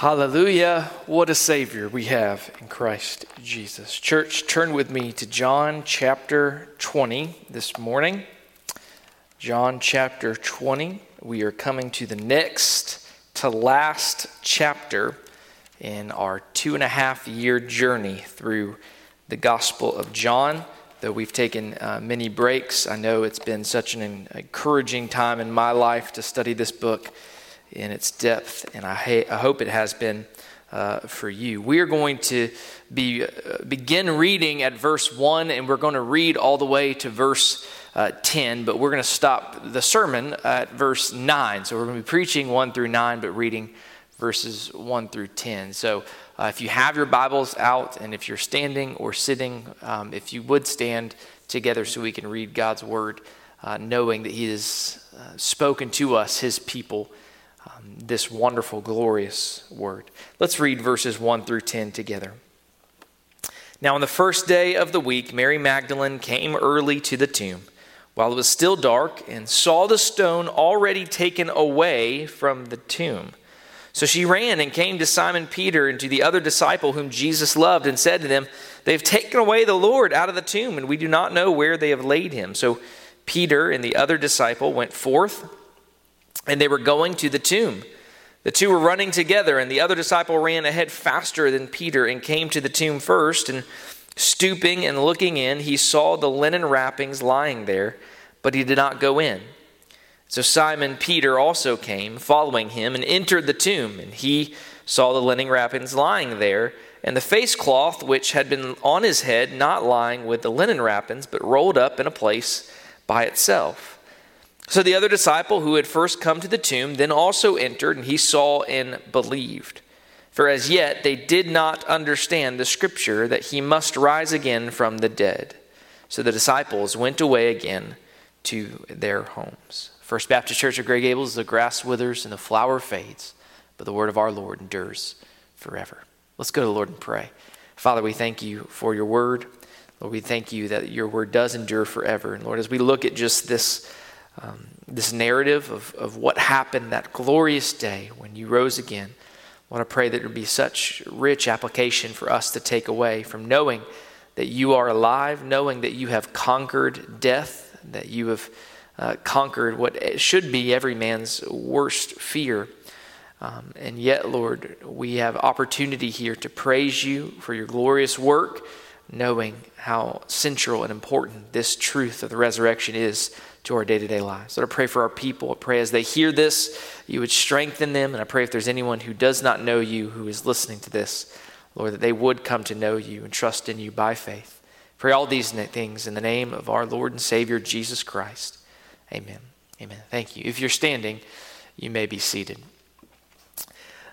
Hallelujah. What a Savior we have in Christ Jesus. Church, turn with me to John chapter 20 this morning. John chapter 20. We are coming to the next to last chapter in our two and a half year journey through the Gospel of John. Though we've taken uh, many breaks, I know it's been such an encouraging time in my life to study this book in its depth, and I, ha- I hope it has been uh, for you. We are going to be, uh, begin reading at verse 1, and we're going to read all the way to verse uh, 10, but we're going to stop the sermon at verse 9. So we're going to be preaching 1 through 9, but reading verses 1 through 10. So uh, if you have your Bibles out, and if you're standing or sitting, um, if you would stand together so we can read God's word, uh, knowing that He has uh, spoken to us, His people um, this wonderful, glorious word. Let's read verses 1 through 10 together. Now, on the first day of the week, Mary Magdalene came early to the tomb while it was still dark and saw the stone already taken away from the tomb. So she ran and came to Simon Peter and to the other disciple whom Jesus loved and said to them, They have taken away the Lord out of the tomb, and we do not know where they have laid him. So Peter and the other disciple went forth and they were going to the tomb. The two were running together, and the other disciple ran ahead faster than Peter and came to the tomb first. And stooping and looking in, he saw the linen wrappings lying there, but he did not go in. So Simon Peter also came, following him, and entered the tomb. And he saw the linen wrappings lying there, and the face cloth which had been on his head not lying with the linen wrappings, but rolled up in a place by itself. So the other disciple who had first come to the tomb then also entered, and he saw and believed. For as yet they did not understand the scripture that he must rise again from the dead. So the disciples went away again to their homes. First Baptist Church of Grey Gables, the grass withers and the flower fades, but the word of our Lord endures forever. Let's go to the Lord and pray. Father, we thank you for your word. Lord, we thank you that your word does endure forever. And Lord, as we look at just this um, this narrative of, of what happened that glorious day when you rose again. I want to pray that there would be such rich application for us to take away from knowing that you are alive, knowing that you have conquered death, that you have uh, conquered what should be every man's worst fear. Um, and yet, Lord, we have opportunity here to praise you for your glorious work, knowing how central and important this truth of the resurrection is to our day to day lives. Lord, I pray for our people. I pray as they hear this, you would strengthen them. And I pray if there's anyone who does not know you who is listening to this, Lord, that they would come to know you and trust in you by faith. Pray all these things in the name of our Lord and Savior, Jesus Christ. Amen. Amen. Thank you. If you're standing, you may be seated.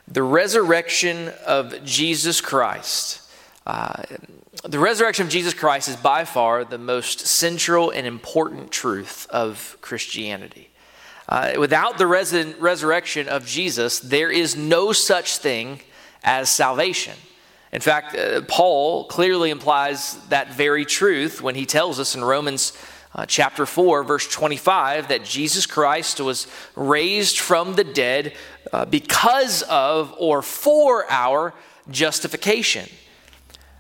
The resurrection of Jesus Christ. Uh, the resurrection of Jesus Christ is by far the most central and important truth of Christianity. Uh, without the res- resurrection of Jesus, there is no such thing as salvation. In fact, uh, Paul clearly implies that very truth when he tells us in Romans uh, chapter 4, verse 25, that Jesus Christ was raised from the dead uh, because of or for our justification.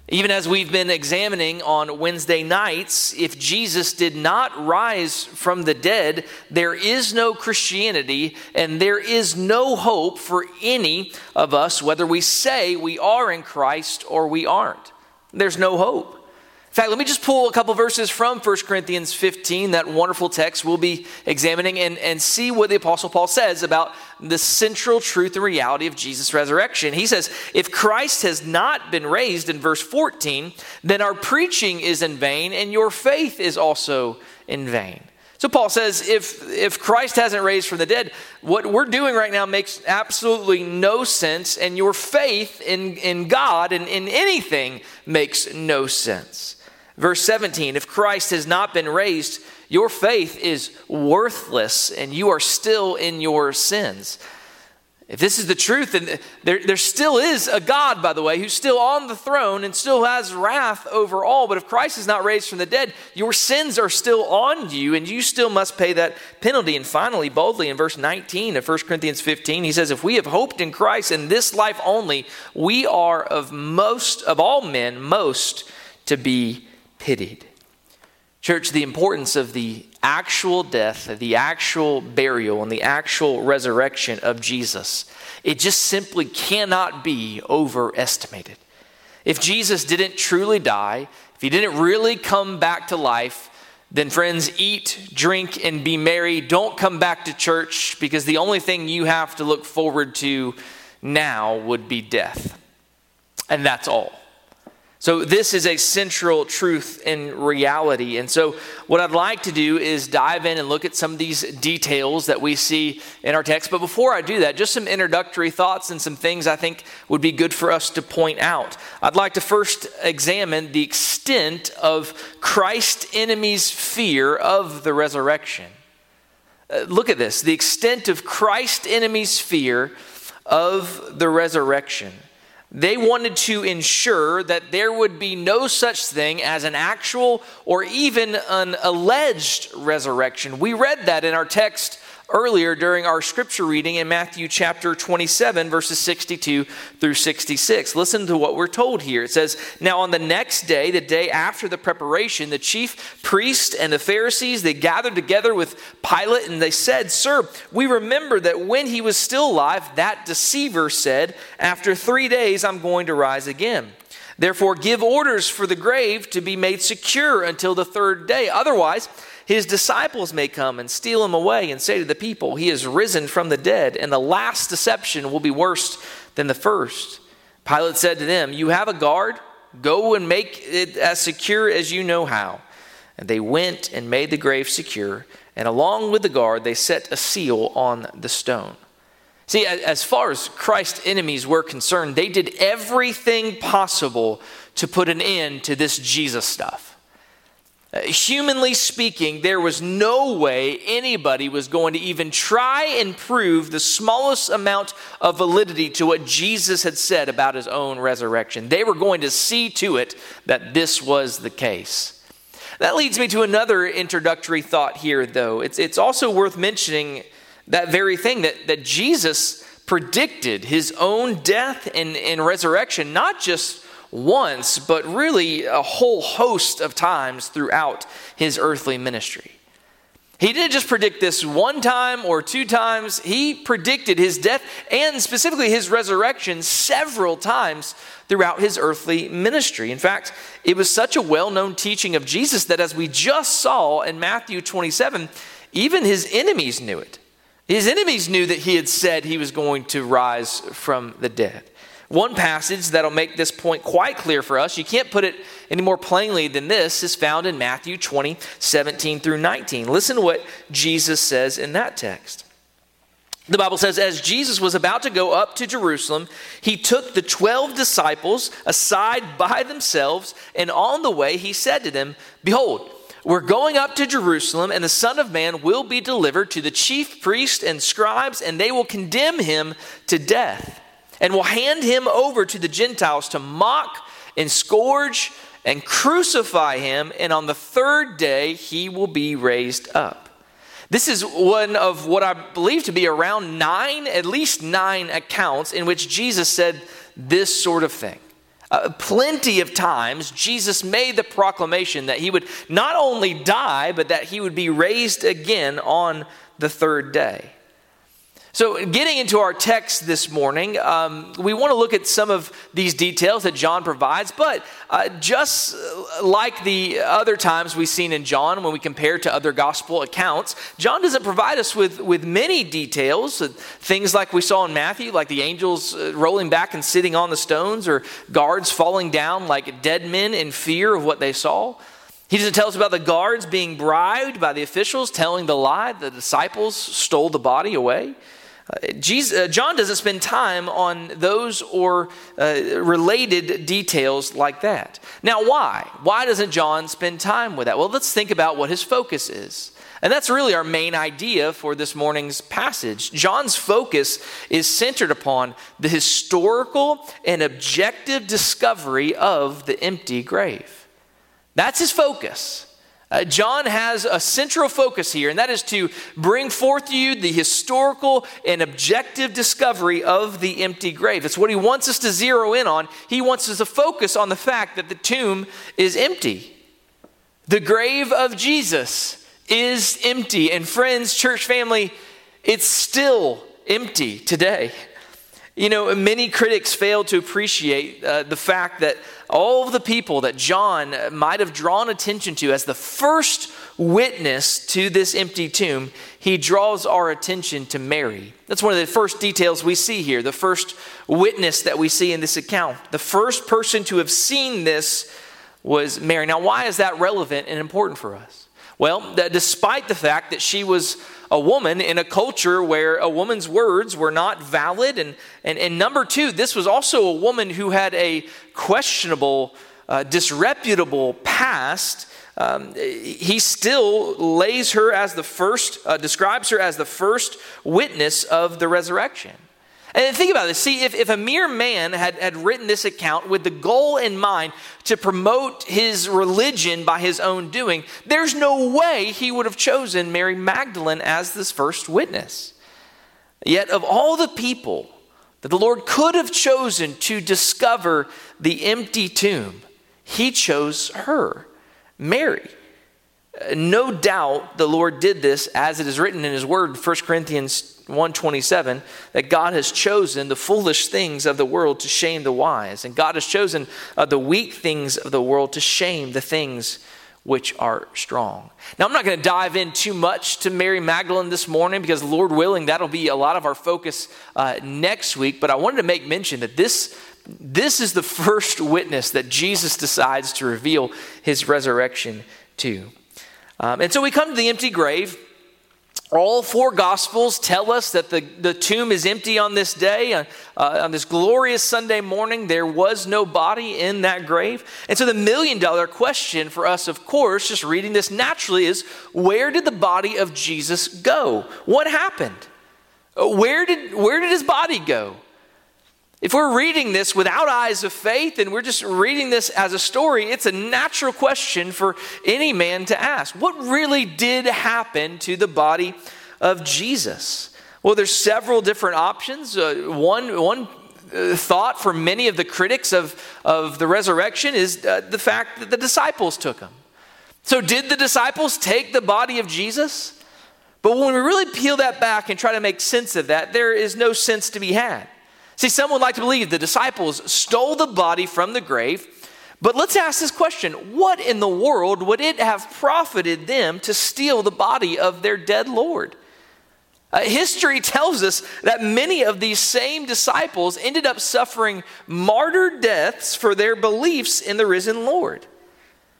Even as we've been examining on Wednesday nights, if Jesus did not rise from the dead, there is no Christianity and there is no hope for any of us, whether we say we are in Christ or we aren't. There's no hope fact, let me just pull a couple verses from 1 Corinthians 15, that wonderful text we'll be examining, and, and see what the Apostle Paul says about the central truth and reality of Jesus' resurrection. He says, If Christ has not been raised in verse 14, then our preaching is in vain, and your faith is also in vain. So Paul says if, if Christ hasn't raised from the dead, what we're doing right now makes absolutely no sense, and your faith in, in God and in anything makes no sense. Verse 17 If Christ has not been raised, your faith is worthless and you are still in your sins. If this is the truth, then there, there still is a God, by the way, who's still on the throne and still has wrath over all. But if Christ is not raised from the dead, your sins are still on you, and you still must pay that penalty. And finally, boldly in verse 19 of 1 Corinthians 15, he says, If we have hoped in Christ in this life only, we are of most of all men most to be pitied. Church, the importance of the actual death, the actual burial, and the actual resurrection of Jesus, it just simply cannot be overestimated. If Jesus didn't truly die, if he didn't really come back to life, then friends, eat, drink, and be merry. Don't come back to church because the only thing you have to look forward to now would be death. And that's all. So, this is a central truth in reality. And so, what I'd like to do is dive in and look at some of these details that we see in our text. But before I do that, just some introductory thoughts and some things I think would be good for us to point out. I'd like to first examine the extent of Christ's enemies' fear of the resurrection. Uh, look at this the extent of Christ's enemies' fear of the resurrection. They wanted to ensure that there would be no such thing as an actual or even an alleged resurrection. We read that in our text earlier during our scripture reading in Matthew chapter 27, verses 62 through 66. Listen to what we're told here. It says, Now on the next day, the day after the preparation, the chief priest and the Pharisees, they gathered together with Pilate and they said, Sir, we remember that when he was still alive, that deceiver said, After three days, I'm going to rise again. Therefore, give orders for the grave to be made secure until the third day. Otherwise, his disciples may come and steal him away and say to the people, He is risen from the dead, and the last deception will be worse than the first. Pilate said to them, You have a guard, go and make it as secure as you know how. And they went and made the grave secure, and along with the guard, they set a seal on the stone. See, as far as Christ's enemies were concerned, they did everything possible to put an end to this Jesus stuff. Uh, humanly speaking, there was no way anybody was going to even try and prove the smallest amount of validity to what Jesus had said about his own resurrection. They were going to see to it that this was the case. That leads me to another introductory thought here, though. It's, it's also worth mentioning that very thing that, that Jesus predicted his own death and, and resurrection, not just once, but really a whole host of times throughout his earthly ministry. He didn't just predict this one time or two times, he predicted his death and specifically his resurrection several times throughout his earthly ministry. In fact, it was such a well known teaching of Jesus that as we just saw in Matthew 27, even his enemies knew it. His enemies knew that he had said he was going to rise from the dead. One passage that'll make this point quite clear for us, you can't put it any more plainly than this, is found in Matthew 20, 17 through 19. Listen to what Jesus says in that text. The Bible says, as Jesus was about to go up to Jerusalem, he took the 12 disciples aside by themselves, and on the way he said to them, Behold, we're going up to Jerusalem, and the Son of Man will be delivered to the chief priests and scribes, and they will condemn him to death and will hand him over to the Gentiles to mock and scourge and crucify him, and on the third day he will be raised up. This is one of what I believe to be around nine, at least nine accounts in which Jesus said this sort of thing. Uh, plenty of times, Jesus made the proclamation that he would not only die, but that he would be raised again on the third day. So, getting into our text this morning, um, we want to look at some of these details that John provides, but uh, just like the other times we've seen in John when we compare to other gospel accounts, John doesn't provide us with, with many details, uh, things like we saw in Matthew, like the angels uh, rolling back and sitting on the stones, or guards falling down like dead men in fear of what they saw. He doesn't tell us about the guards being bribed by the officials, telling the lie the disciples stole the body away. Jesus, uh, John doesn't spend time on those or uh, related details like that. Now, why? Why doesn't John spend time with that? Well, let's think about what his focus is. And that's really our main idea for this morning's passage. John's focus is centered upon the historical and objective discovery of the empty grave. That's his focus. Uh, John has a central focus here, and that is to bring forth to you the historical and objective discovery of the empty grave. It's what he wants us to zero in on. He wants us to focus on the fact that the tomb is empty. The grave of Jesus is empty. And friends, church family, it's still empty today. You know, many critics fail to appreciate uh, the fact that all of the people that John might have drawn attention to as the first witness to this empty tomb, he draws our attention to Mary. That's one of the first details we see here, the first witness that we see in this account. The first person to have seen this was Mary. Now, why is that relevant and important for us? Well, despite the fact that she was a woman in a culture where a woman's words were not valid, and, and, and number two, this was also a woman who had a questionable, uh, disreputable past. Um, he still lays her as the first, uh, describes her as the first witness of the resurrection. And think about this. See, if, if a mere man had, had written this account with the goal in mind to promote his religion by his own doing, there's no way he would have chosen Mary Magdalene as this first witness. Yet, of all the people that the Lord could have chosen to discover the empty tomb, he chose her, Mary. Uh, no doubt the Lord did this as it is written in his word, 1 Corinthians 127 that God has chosen the foolish things of the world to shame the wise, and God has chosen uh, the weak things of the world to shame the things which are strong. Now, I'm not going to dive in too much to Mary Magdalene this morning because, Lord willing, that'll be a lot of our focus uh, next week. But I wanted to make mention that this, this is the first witness that Jesus decides to reveal his resurrection to. Um, and so we come to the empty grave. All four Gospels tell us that the, the tomb is empty on this day. Uh, uh, on this glorious Sunday morning, there was no body in that grave. And so, the million dollar question for us, of course, just reading this naturally, is where did the body of Jesus go? What happened? Uh, where did, where did his body go? If we're reading this without eyes of faith and we're just reading this as a story, it's a natural question for any man to ask. What really did happen to the body of Jesus? Well, there's several different options. Uh, one, one uh, thought for many of the critics of, of the resurrection is uh, the fact that the disciples took him. So, did the disciples take the body of Jesus? But when we really peel that back and try to make sense of that, there is no sense to be had. See, some would like to believe the disciples stole the body from the grave, but let's ask this question What in the world would it have profited them to steal the body of their dead Lord? Uh, history tells us that many of these same disciples ended up suffering martyr deaths for their beliefs in the risen Lord.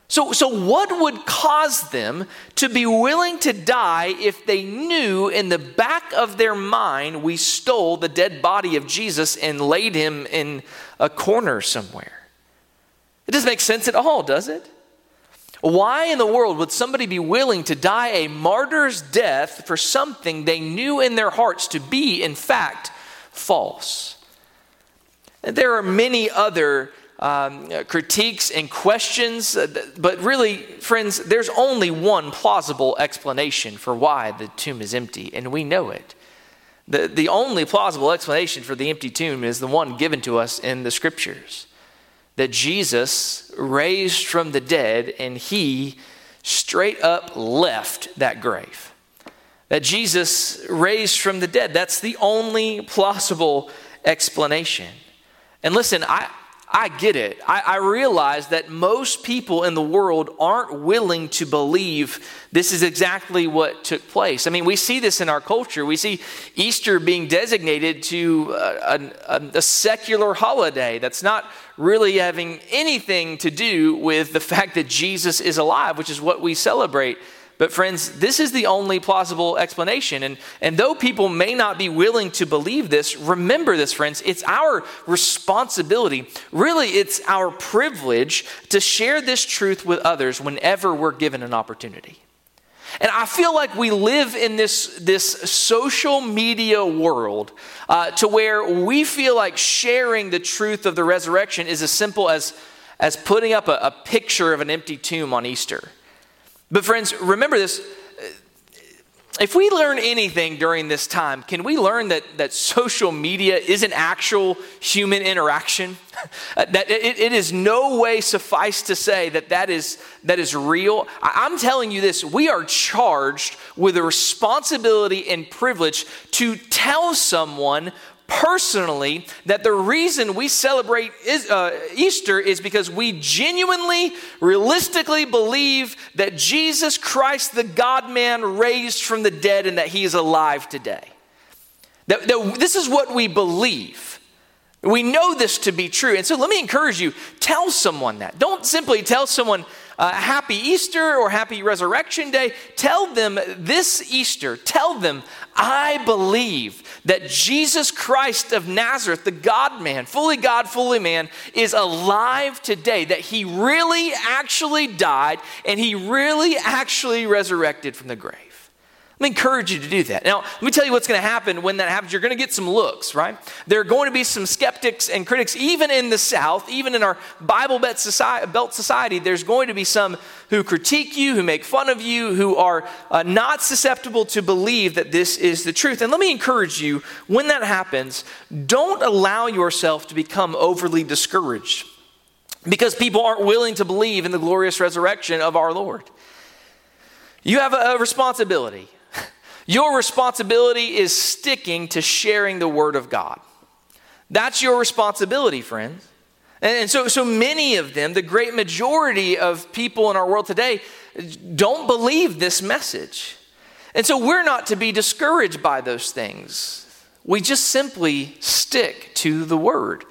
So, so, what would cause them to be willing to die if they knew in the back of their mind we stole the dead body of Jesus and laid him in a corner somewhere? It doesn't make sense at all, does it? Why in the world would somebody be willing to die a martyr's death for something they knew in their hearts to be, in fact, false? There are many other um, critiques and questions. Uh, but really, friends, there's only one plausible explanation for why the tomb is empty, and we know it. The, the only plausible explanation for the empty tomb is the one given to us in the scriptures that Jesus raised from the dead and he straight up left that grave. That Jesus raised from the dead. That's the only plausible explanation. And listen, I, I get it. I, I, realize that most people in the world aren't willing to believe this is exactly what took place. I mean, we see this in our culture. We see Easter being designated to uh, a, a, a secular holiday that's not really having anything to do with the fact that Jesus is alive, which is what we celebrate but, friends, this is the only plausible explanation. And, and though people may not be willing to believe this, remember this, friends. It's our responsibility. Really, it's our privilege to share this truth with others whenever we're given an opportunity. And I feel like we live in this, this social media world uh, to where we feel like sharing the truth of the resurrection is as simple as, as putting up a, a picture of an empty tomb on Easter. But, friends, remember this if we learn anything during this time, can we learn that, that social media isn't actual human interaction? that it, it is no way suffice to say that that is, that is real. I'm telling you this we are charged with a responsibility and privilege to tell someone personally that the reason we celebrate is, uh, Easter is because we genuinely, realistically believe that Jesus Christ, the God man, raised from the dead and that he is alive today. That, that this is what we believe. We know this to be true. And so let me encourage you tell someone that. Don't simply tell someone, uh, happy Easter or happy Resurrection Day. Tell them this Easter, tell them, I believe that Jesus Christ of Nazareth, the God man, fully God, fully man, is alive today, that he really actually died and he really actually resurrected from the grave. Let me encourage you to do that. Now, let me tell you what's going to happen when that happens. You're going to get some looks, right? There are going to be some skeptics and critics, even in the South, even in our Bible Belt society, there's going to be some who critique you, who make fun of you, who are uh, not susceptible to believe that this is the truth. And let me encourage you when that happens, don't allow yourself to become overly discouraged because people aren't willing to believe in the glorious resurrection of our Lord. You have a responsibility. Your responsibility is sticking to sharing the Word of God. That's your responsibility, friends. And so, so many of them, the great majority of people in our world today, don't believe this message. And so we're not to be discouraged by those things. We just simply stick to the Word.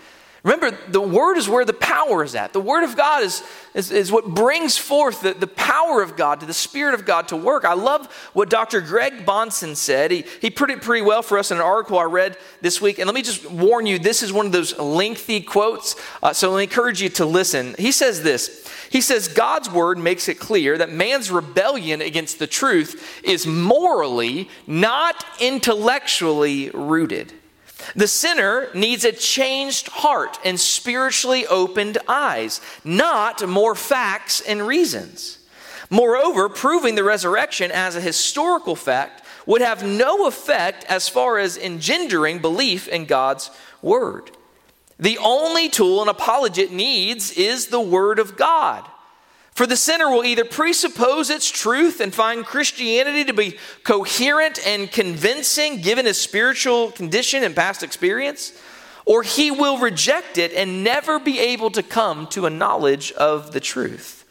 Remember, the Word is where the power is at. The Word of God is, is, is, what brings forth the, the power of God, to the Spirit of God to work. I love what Dr. Greg Bahnsen said. He, he put it pretty well for us in an article I read this week. And let me just warn you this is one of those lengthy quotes, uh, so I encourage you to listen. He says this He says, God's Word makes it clear that man's rebellion against the truth is morally, not intellectually rooted. The sinner needs a changed heart and spiritually opened eyes, not more facts and reasons. Moreover, proving the resurrection as a historical fact would have no effect as far as engendering belief in God's word. The only tool an apologete needs is the word of God. For the sinner will either presuppose its truth and find Christianity to be coherent and convincing given his spiritual condition and past experience, or he will reject it and never be able to come to a knowledge of the truth.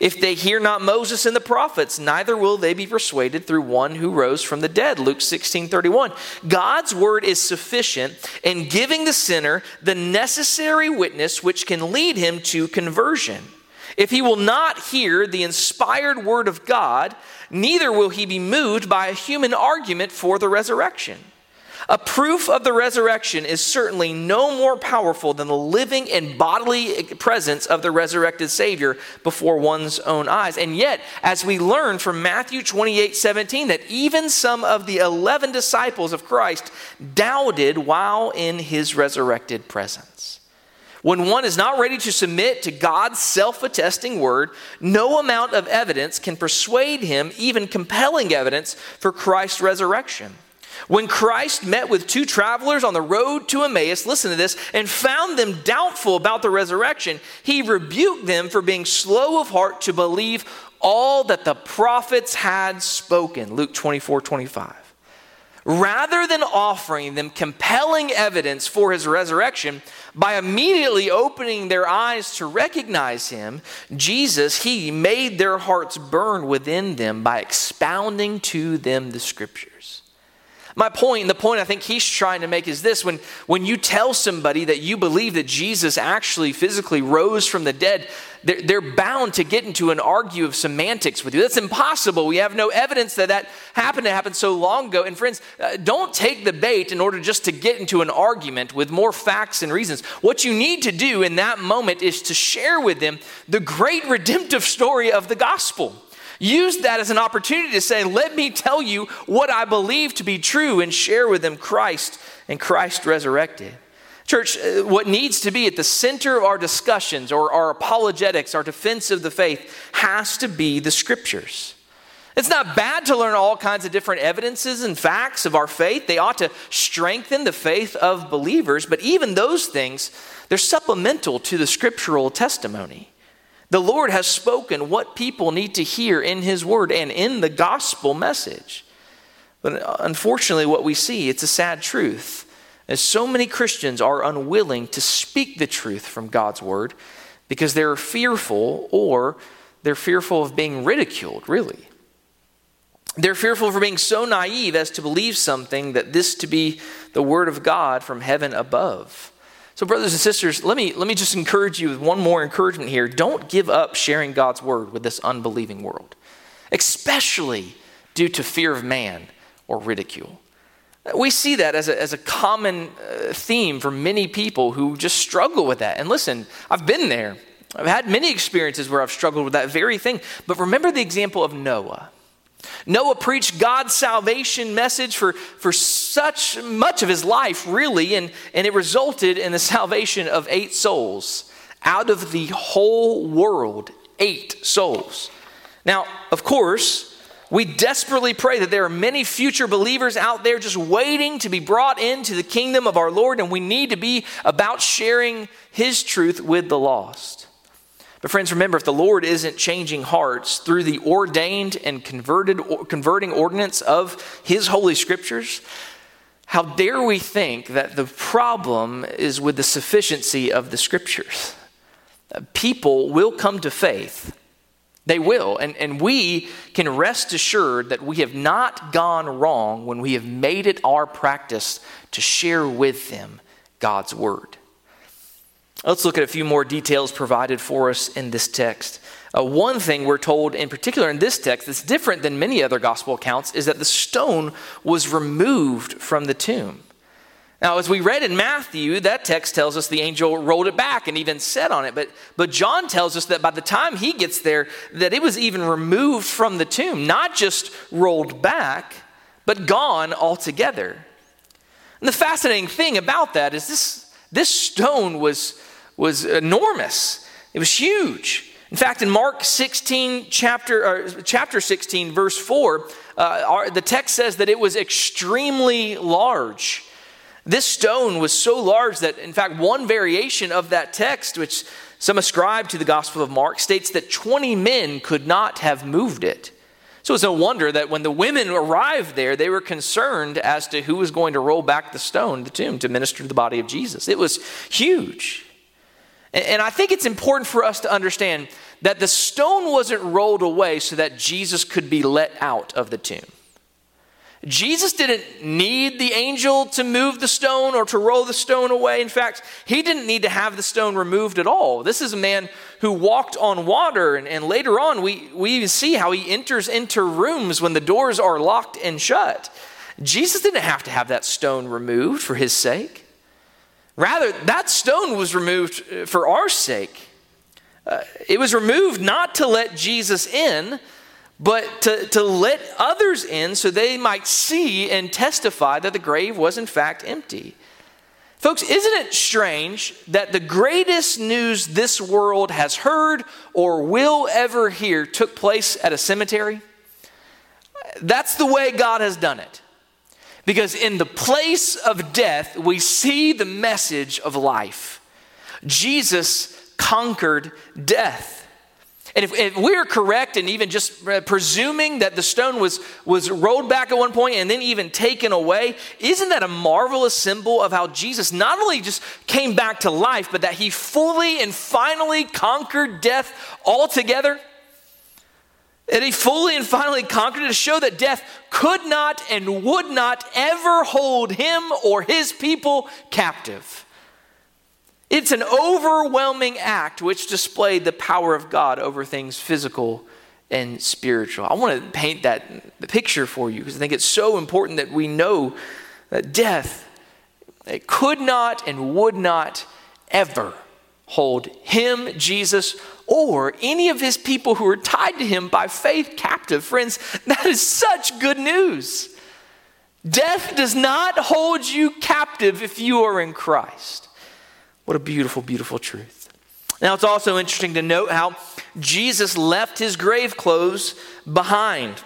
If they hear not Moses and the prophets, neither will they be persuaded through one who rose from the dead. Luke 16 31. God's word is sufficient in giving the sinner the necessary witness which can lead him to conversion. If he will not hear the inspired word of God, neither will he be moved by a human argument for the resurrection. A proof of the resurrection is certainly no more powerful than the living and bodily presence of the resurrected Savior before one's own eyes. And yet, as we learn from Matthew 28 17, that even some of the 11 disciples of Christ doubted while in his resurrected presence. When one is not ready to submit to God's self attesting word, no amount of evidence can persuade him, even compelling evidence, for Christ's resurrection. When Christ met with two travelers on the road to Emmaus, listen to this, and found them doubtful about the resurrection, he rebuked them for being slow of heart to believe all that the prophets had spoken. Luke 24 25 rather than offering them compelling evidence for his resurrection by immediately opening their eyes to recognize him, Jesus, he made their hearts burn within them by expounding to them the scriptures. My point, and the point I think he's trying to make is this when, when you tell somebody that you believe that Jesus actually physically rose from the dead, they're, they're bound to get into an argue of semantics with you. That's impossible. We have no evidence that that happened to happen so long ago. And friends, uh, don't take the bait in order just to get into an argument with more facts and reasons. What you need to do in that moment is to share with them the great redemptive story of the gospel. Used that as an opportunity to say, Let me tell you what I believe to be true and share with them Christ and Christ resurrected. Church, uh, what needs to be at the center of our discussions or our apologetics, our defense of the faith, has to be the scriptures. It's not bad to learn all kinds of different evidences and facts of our faith. They ought to strengthen the faith of believers, but even those things, they're supplemental to the scriptural testimony. The Lord has spoken what people need to hear in His Word and in the gospel message. But unfortunately, what we see, it's a sad truth, as so many Christians are unwilling to speak the truth from God's Word because they're fearful or they're fearful of being ridiculed, really. They're fearful for being so naive as to believe something that this to be the Word of God from heaven above. So, brothers and sisters, let me, let me just encourage you with one more encouragement here. Don't give up sharing God's word with this unbelieving world, especially due to fear of man or ridicule. We see that as a, as a common uh, theme for many people who just struggle with that. And listen, I've been there. I've had many experiences where I've struggled with that very thing. But remember the example of Noah. Noah preached God's salvation message for, for such much of his life, really, and, and it resulted in the salvation of eight souls. Out of the whole world, eight souls. Now, of course, we desperately pray that there are many future believers out there just waiting to be brought into the kingdom of our Lord, and we need to be about sharing his truth with the lost. But, friends, remember if the Lord isn't changing hearts through the ordained and converted, converting ordinance of His holy scriptures, how dare we think that the problem is with the sufficiency of the scriptures? People will come to faith. They will. And, and we can rest assured that we have not gone wrong when we have made it our practice to share with them God's word. Let's look at a few more details provided for us in this text. Uh, one thing we're told in particular in this text that's different than many other gospel accounts is that the stone was removed from the tomb. Now, as we read in Matthew, that text tells us the angel rolled it back and even sat on it. But, but John tells us that by the time he gets there, that it was even removed from the tomb, not just rolled back, but gone altogether. And the fascinating thing about that is this, this stone was was enormous. It was huge. In fact, in Mark 16, chapter, chapter 16, verse 4, uh, our, the text says that it was extremely large. This stone was so large that, in fact, one variation of that text, which some ascribe to the Gospel of Mark, states that 20 men could not have moved it. So it's no wonder that when the women arrived there, they were concerned as to who was going to roll back the stone, the tomb, to minister to the body of Jesus. It was huge. And I think it's important for us to understand that the stone wasn't rolled away so that Jesus could be let out of the tomb. Jesus didn't need the angel to move the stone or to roll the stone away. In fact, he didn't need to have the stone removed at all. This is a man who walked on water, and, and later on, we, we even see how he enters into rooms when the doors are locked and shut. Jesus didn't have to have that stone removed for his sake. Rather, that stone was removed uh, for our sake. Uh, it was removed not to let Jesus in, but to, to let others in so they might see and testify that the grave was in fact empty. Folks, isn't it strange that the greatest news this world has heard or will ever hear took place at a cemetery? That's the way God has done it. Because in the place of death, we see the message of life. Jesus conquered death. And if, if, we're correct in even just uh, presuming that the stone was, was rolled back at one point and then even taken away, isn't that a marvelous symbol of how Jesus not only just came back to life, but that he fully and finally conquered death altogether? And he fully and finally conquered to show that death could not and would not ever hold him or his people captive. It's an overwhelming act which displayed the power of God over things physical and spiritual. I want to paint that picture for you because I think it's so important that we know that death it could not and would not ever hold him, Jesus, or any of his people who are tied to him by faith captive. Friends, that is such good news. Death does not hold you captive if you are in Christ. What a beautiful, beautiful truth. Now, it's also interesting to note how Jesus left his grave clothes behind.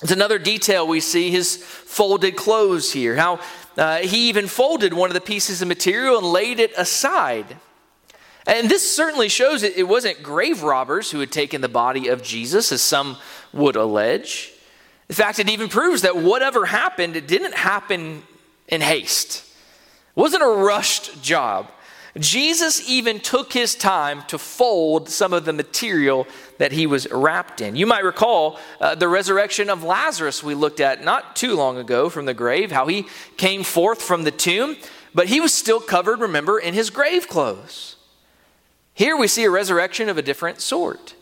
It's another detail we see his folded clothes here, how uh, he even folded one of the pieces of material and laid it aside. And this certainly shows it, it wasn't grave robbers who had taken the body of Jesus, as some would allege. In fact, it even proves that whatever happened, it didn't happen in haste. It wasn't a rushed job. Jesus even took his time to fold some of the material that he was wrapped in. You might recall uh, the resurrection of Lazarus we looked at not too long ago from the grave, how he came forth from the tomb, but he was still covered, remember, in his grave clothes. Here we see a resurrection of a different sort.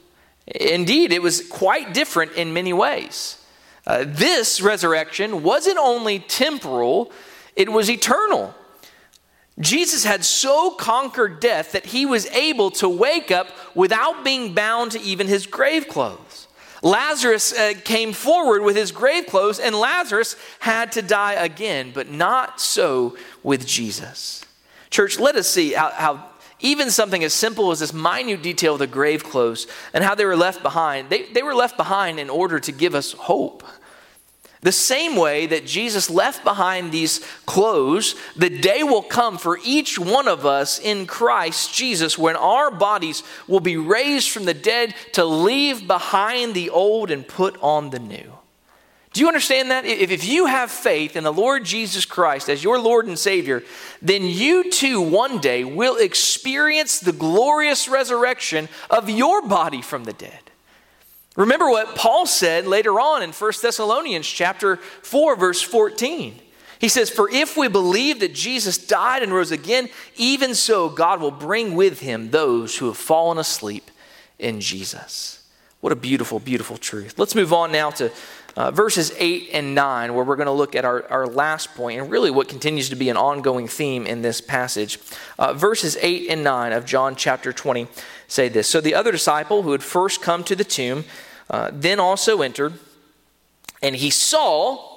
Indeed, it was quite different in many ways. Uh, this resurrection wasn't only temporal, it was eternal. Jesus had so conquered death that he was able to wake up without being bound to even his grave clothes. Lazarus uh, came forward with his grave clothes, and Lazarus had to die again, but not so with Jesus. Church, let us see how, how even something as simple as this minute detail of the grave clothes and how they were left behind, they, they were left behind in order to give us hope. The same way that Jesus left behind these clothes, the day will come for each one of us in Christ Jesus when our bodies will be raised from the dead to leave behind the old and put on the new. Do you understand that? If, if you have faith in the Lord Jesus Christ as your Lord and Savior, then you too one day will experience the glorious resurrection of your body from the dead. Remember what Paul said later on in 1 Thessalonians chapter 4 verse 14. He says, "For if we believe that Jesus died and rose again, even so God will bring with him those who have fallen asleep in Jesus." What a beautiful, beautiful truth. Let's move on now to uh, verses 8 and 9, where we're going to look at our, our last point and really what continues to be an ongoing theme in this passage. Uh, verses 8 and 9 of John chapter 20 say this So the other disciple who had first come to the tomb uh, then also entered, and he saw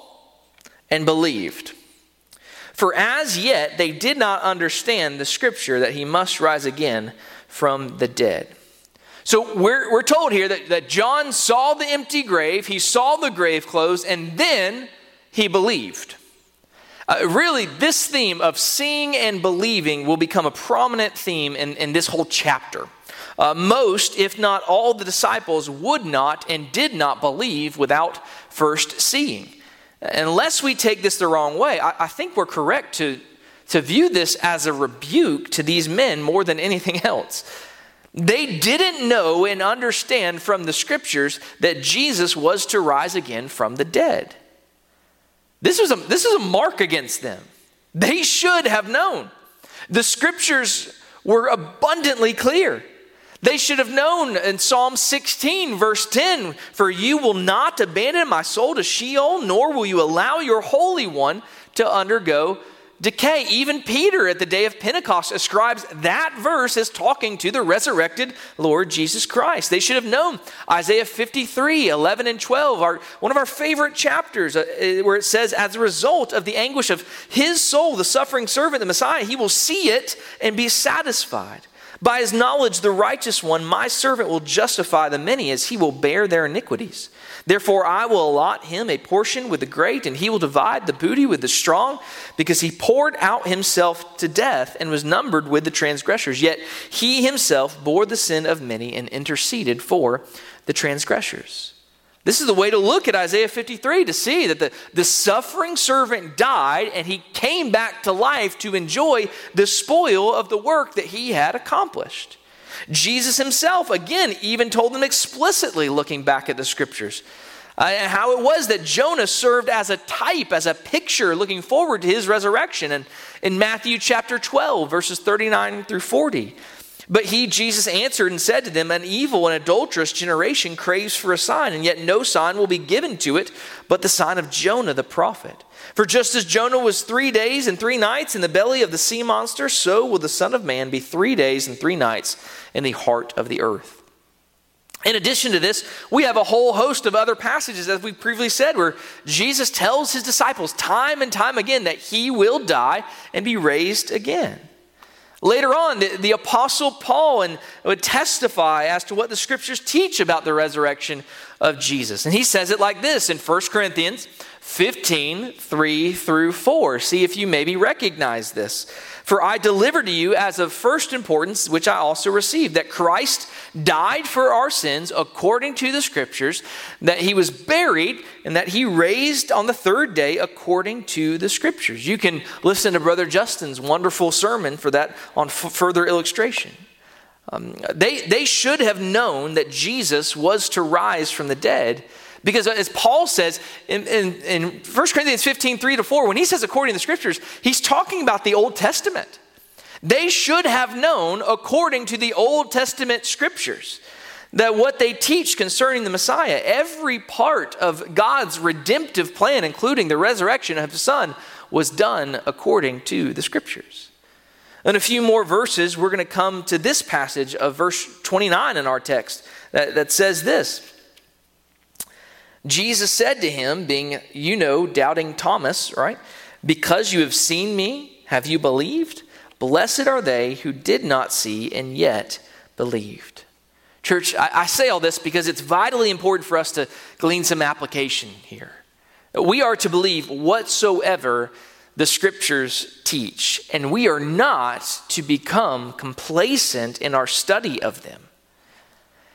and believed. For as yet they did not understand the scripture that he must rise again from the dead. So we're, we're told here that, that John saw the empty grave, he saw the grave clothes, and then he believed. Uh, really, this theme of seeing and believing will become a prominent theme in, in this whole chapter. Uh, most, if not all, the disciples would not and did not believe without first seeing. Unless we take this the wrong way, I, I think we're correct to, to view this as a rebuke to these men more than anything else. They didn't know and understand from the scriptures that Jesus was to rise again from the dead. This was a, this was a mark against them. They should have known. The scriptures were abundantly clear. They should have known in Psalm 16, verse 10 For you will not abandon my soul to Sheol, nor will you allow your Holy One to undergo decay. Even Peter at the day of Pentecost ascribes that verse as talking to the resurrected Lord Jesus Christ. They should have known Isaiah 53, 11 and 12 are one of our favorite chapters uh, uh, where it says, As a result of the anguish of his soul, the suffering servant, the Messiah, he will see it and be satisfied. By his knowledge, the righteous one, my servant, will justify the many as he will bear their iniquities. Therefore, I will allot him a portion with the great, and he will divide the booty with the strong, because he poured out himself to death and was numbered with the transgressors. Yet he himself bore the sin of many and interceded for the transgressors. This is the way to look at Isaiah 53 to see that the, the suffering servant died and he came back to life to enjoy the spoil of the work that he had accomplished. Jesus himself, again, even told them explicitly, looking back at the scriptures, uh, how it was that Jonah served as a type, as a picture, looking forward to his resurrection. And in Matthew chapter 12, verses 39 through 40, But he, Jesus, answered and said to them, An evil and adulterous generation craves for a sign, and yet no sign will be given to it but the sign of Jonah the prophet. For just as Jonah was three days and three nights in the belly of the sea monster, so will the Son of Man be three days and three nights in the heart of the earth. In addition to this, we have a whole host of other passages, as we previously said, where Jesus tells his disciples time and time again that he will die and be raised again. Later on, the, the, Apostle Paul and, would testify as to what the scriptures teach about the resurrection of Jesus. And he says it like this in 1 Corinthians 15 3 through 4. See if you maybe recognize this. For I delivered to you as of first importance, which I also received, that Christ died for our sins according to the Scriptures, that he was buried, and that he raised on the third day according to the Scriptures. You can listen to Brother Justin's wonderful sermon for that on f- further illustration. Um, they, they should have known that Jesus was to rise from the dead because as Paul says in, in, in 1 Corinthians 15, 3 to 4, when he says according to the scriptures, he's talking about the Old Testament. They should have known, according to the Old Testament scriptures, that what they teach concerning the Messiah, every part of God's redemptive plan, including the resurrection of his Son, was done according to the scriptures. In a few more verses, we're going to come to this passage of verse 29 in our text that, that says this Jesus said to him, being, you know, doubting Thomas, right? Because you have seen me, have you believed? Blessed are they who did not see and yet believed. Church, I, I say all this because it's vitally important for us to glean some application here. We are to believe whatsoever the scriptures teach, and we are not to become complacent in our study of them.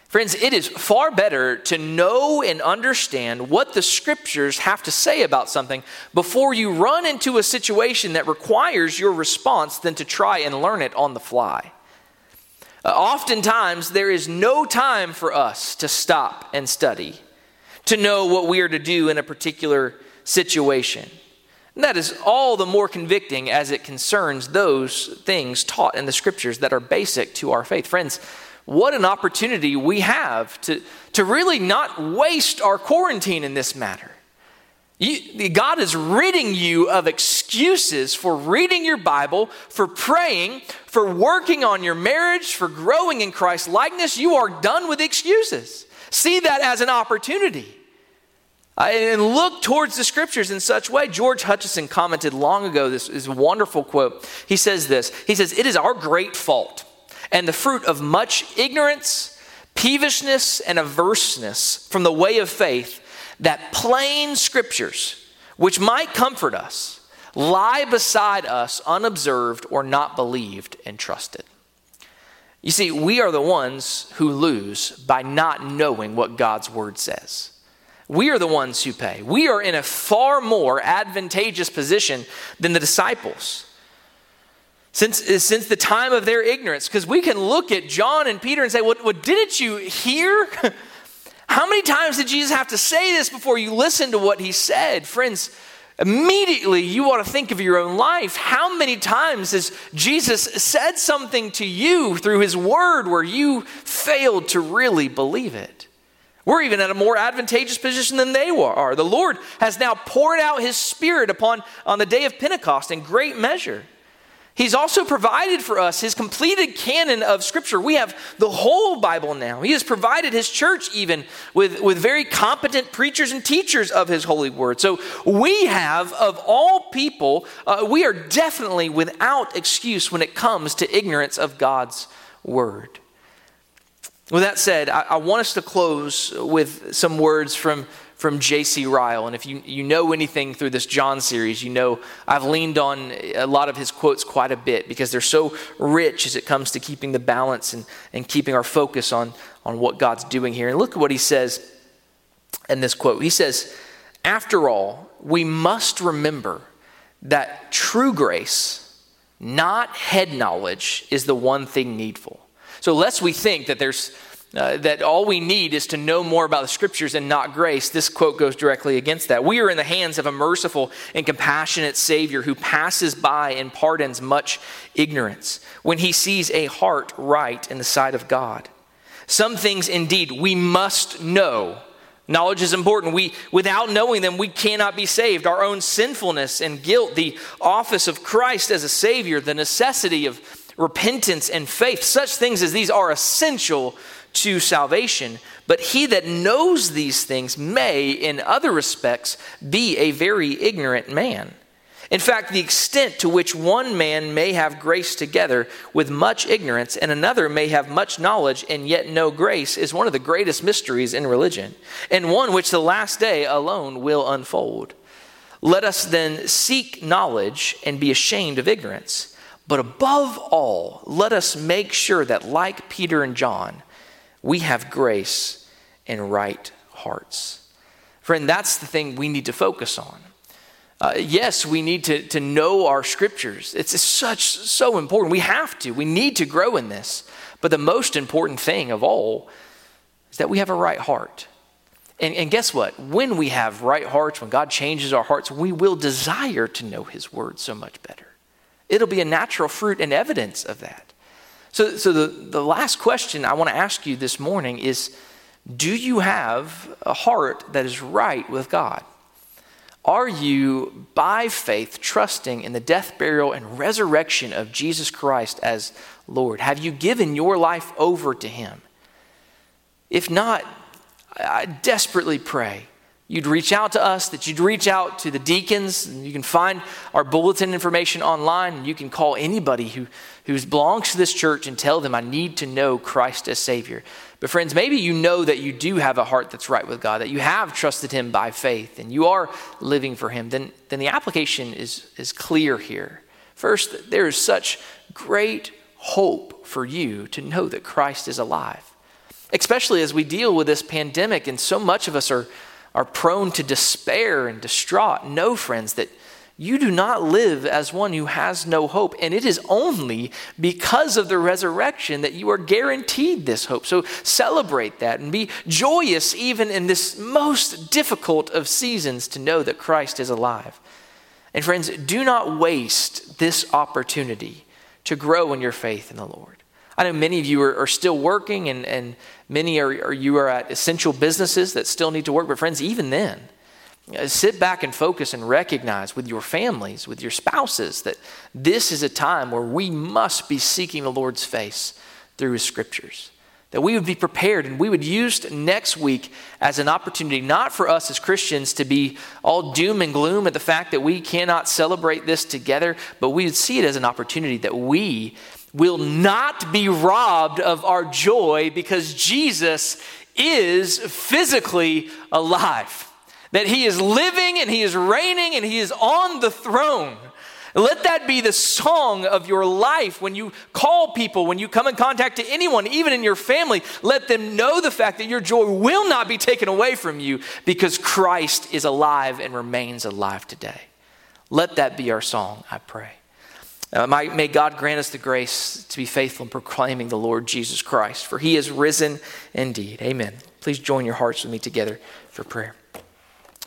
Friends, it is far better to know and understand what the scriptures have to say about something before you run into a situation that requires your response than to try and learn it on the fly. Uh, oftentimes, there is no time for us to stop and study, to know what we are to do in a particular situation. And that is all the more convicting as it concerns those things taught in the scriptures that are basic to our faith. Friends, what an opportunity we have to, to really not waste our quarantine in this matter. You, God is ridding you of excuses for reading your Bible, for praying, for working on your marriage, for growing in Christ's likeness. You are done with excuses. See that as an opportunity. And look towards the scriptures in such way. George Hutcheson commented long ago this, this wonderful quote. He says this He says, It is our great fault and the fruit of much ignorance, peevishness, and averseness from the way of faith, that plain scriptures, which might comfort us, lie beside us unobserved or not believed and trusted. You see, we are the ones who lose by not knowing what God's word says. We are the ones who pay. We are in a far more advantageous position than the disciples since, since the time of their ignorance. Because we can look at John and Peter and say, well didn't you hear? How many times did Jesus have to say this before you listen to what he said? Friends, immediately you ought to think of your own life. How many times has Jesus said something to you through his word where you failed to really believe it? We're even at a more advantageous position than they are. The Lord has now poured out his spirit upon on the day of Pentecost in great measure. He's also provided for us his completed canon of Scripture. We have the whole Bible now. He has provided his church even with, with very competent preachers and teachers of his holy word. So we have, of all people, uh, we are definitely without excuse when it comes to ignorance of God's word. With that said, I, I want us to close with some words from from J.C. Ryle. And if you, you know anything through this John series, you know I've leaned on a lot of his quotes quite a bit because they're so rich as it comes to keeping the balance and, and keeping our focus on, on what God's doing here. And look at what he says in this quote. He says, After all, we must remember that true grace, not head knowledge, is the one thing needful. So, lest we think that there's uh, that all we need is to know more about the scriptures and not grace, this quote goes directly against that. We are in the hands of a merciful and compassionate Savior who passes by and pardons much ignorance when he sees a heart right in the sight of God. Some things, indeed, we must know. Knowledge is important. We, without knowing them, we cannot be saved. Our own sinfulness and guilt, the office of Christ as a Savior, the necessity of repentance and faith, such things as these are essential to salvation. But he that knows these things may, in other respects, be a very ignorant man. In fact, the extent to which one man may have grace together with much ignorance and another may have much knowledge and yet no grace is one of the greatest mysteries in religion, and one which the last day alone will unfold. Let us then seek knowledge and be ashamed of ignorance. But above all, let us make sure that, like Peter and John, we have grace and right hearts. Friend, that's the thing we need to focus on. Uh, yes, we need to, to know our scriptures. It's such so important. We have to. We need to grow in this. But the most important thing of all is that we have a right heart. And, and guess what? When we have right hearts, when God changes our hearts, we will desire to know His word so much better. It'll be a natural fruit and evidence of that. So, so the, the last question I want to ask you this morning is Do you have a heart that is right with God? Are you, by faith, trusting in the death, burial, and resurrection of Jesus Christ as Lord? Have you given your life over to Him? If not, I desperately pray you'd reach out to us, that you'd reach out to the deacons. You can find our bulletin information online, you can call anybody who, who belongs to this church and tell them, I need to know Christ as Savior. But, friends, maybe you know that you do have a heart that's right with God, that you have trusted Him by faith, and you are living for Him. Then, then the application is, is clear here. First, there is such great hope for you to know that Christ is alive, especially as we deal with this pandemic, and so much of us are are prone to despair and distraught, know, friends, that you do not live as one who has no hope. And it is only because of the resurrection that you are guaranteed this hope. So celebrate that and be joyous even in this most difficult of seasons to know that Christ is alive. And friends, do not waste this opportunity to grow in your faith in the Lord. I know many of you are, are still working, and, and many are, are, you are at essential businesses that still need to work. But, friends, even then, Uh, sit back and focus and recognize with your families, with your spouses, that this is a time where we must be seeking the Lord's face through His scriptures. That we would be prepared and we would use next week as an opportunity, not for us as Christians to be all doom and gloom at the fact that we cannot celebrate this together, but we would see it as an opportunity that we will not be robbed of our joy because Jesus is physically alive. That he is living and he is reigning and he is on the throne. Let that be the song of your life when you call people, when you come in contact to anyone, even in your family. Let them know the fact that your joy will not be taken away from you because Christ is alive and remains alive today. Let that be our song, I pray. Uh, may, may God grant us the grace to be faithful in proclaiming the Lord Jesus Christ, for he is risen indeed. Amen. Please join your hearts with me together for prayer.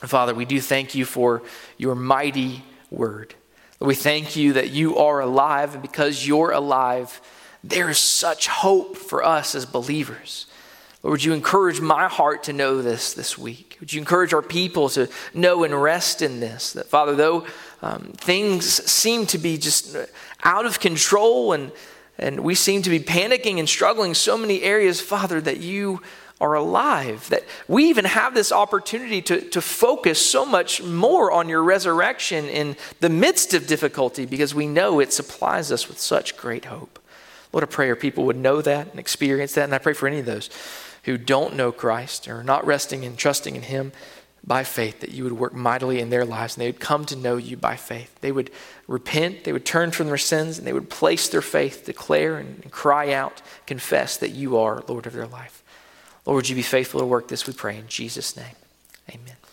Father, we do thank you for your mighty word. We thank you that you are alive, and because you're alive, there is such hope for us as believers. Lord, would you encourage my heart to know this this week? Would you encourage our people to know and rest in this? That, Father, though um, things seem to be just out of control and, and we seem to be panicking and struggling so many areas, Father, that you are alive. That we even have this opportunity to, to focus so much more on your resurrection in the midst of difficulty because we know it supplies us with such great hope. Lord, I pray our people would know that and experience that. And I pray for any of those who don't know Christ or are not resting and trusting in Him by faith, that you would work mightily in their lives and they would come to know you by faith. They would repent, they would turn from their sins, and they would place their faith, declare and cry out, confess that you are Lord of their life. Lord, would you be faithful to work this, we pray in Jesus' name. Amen.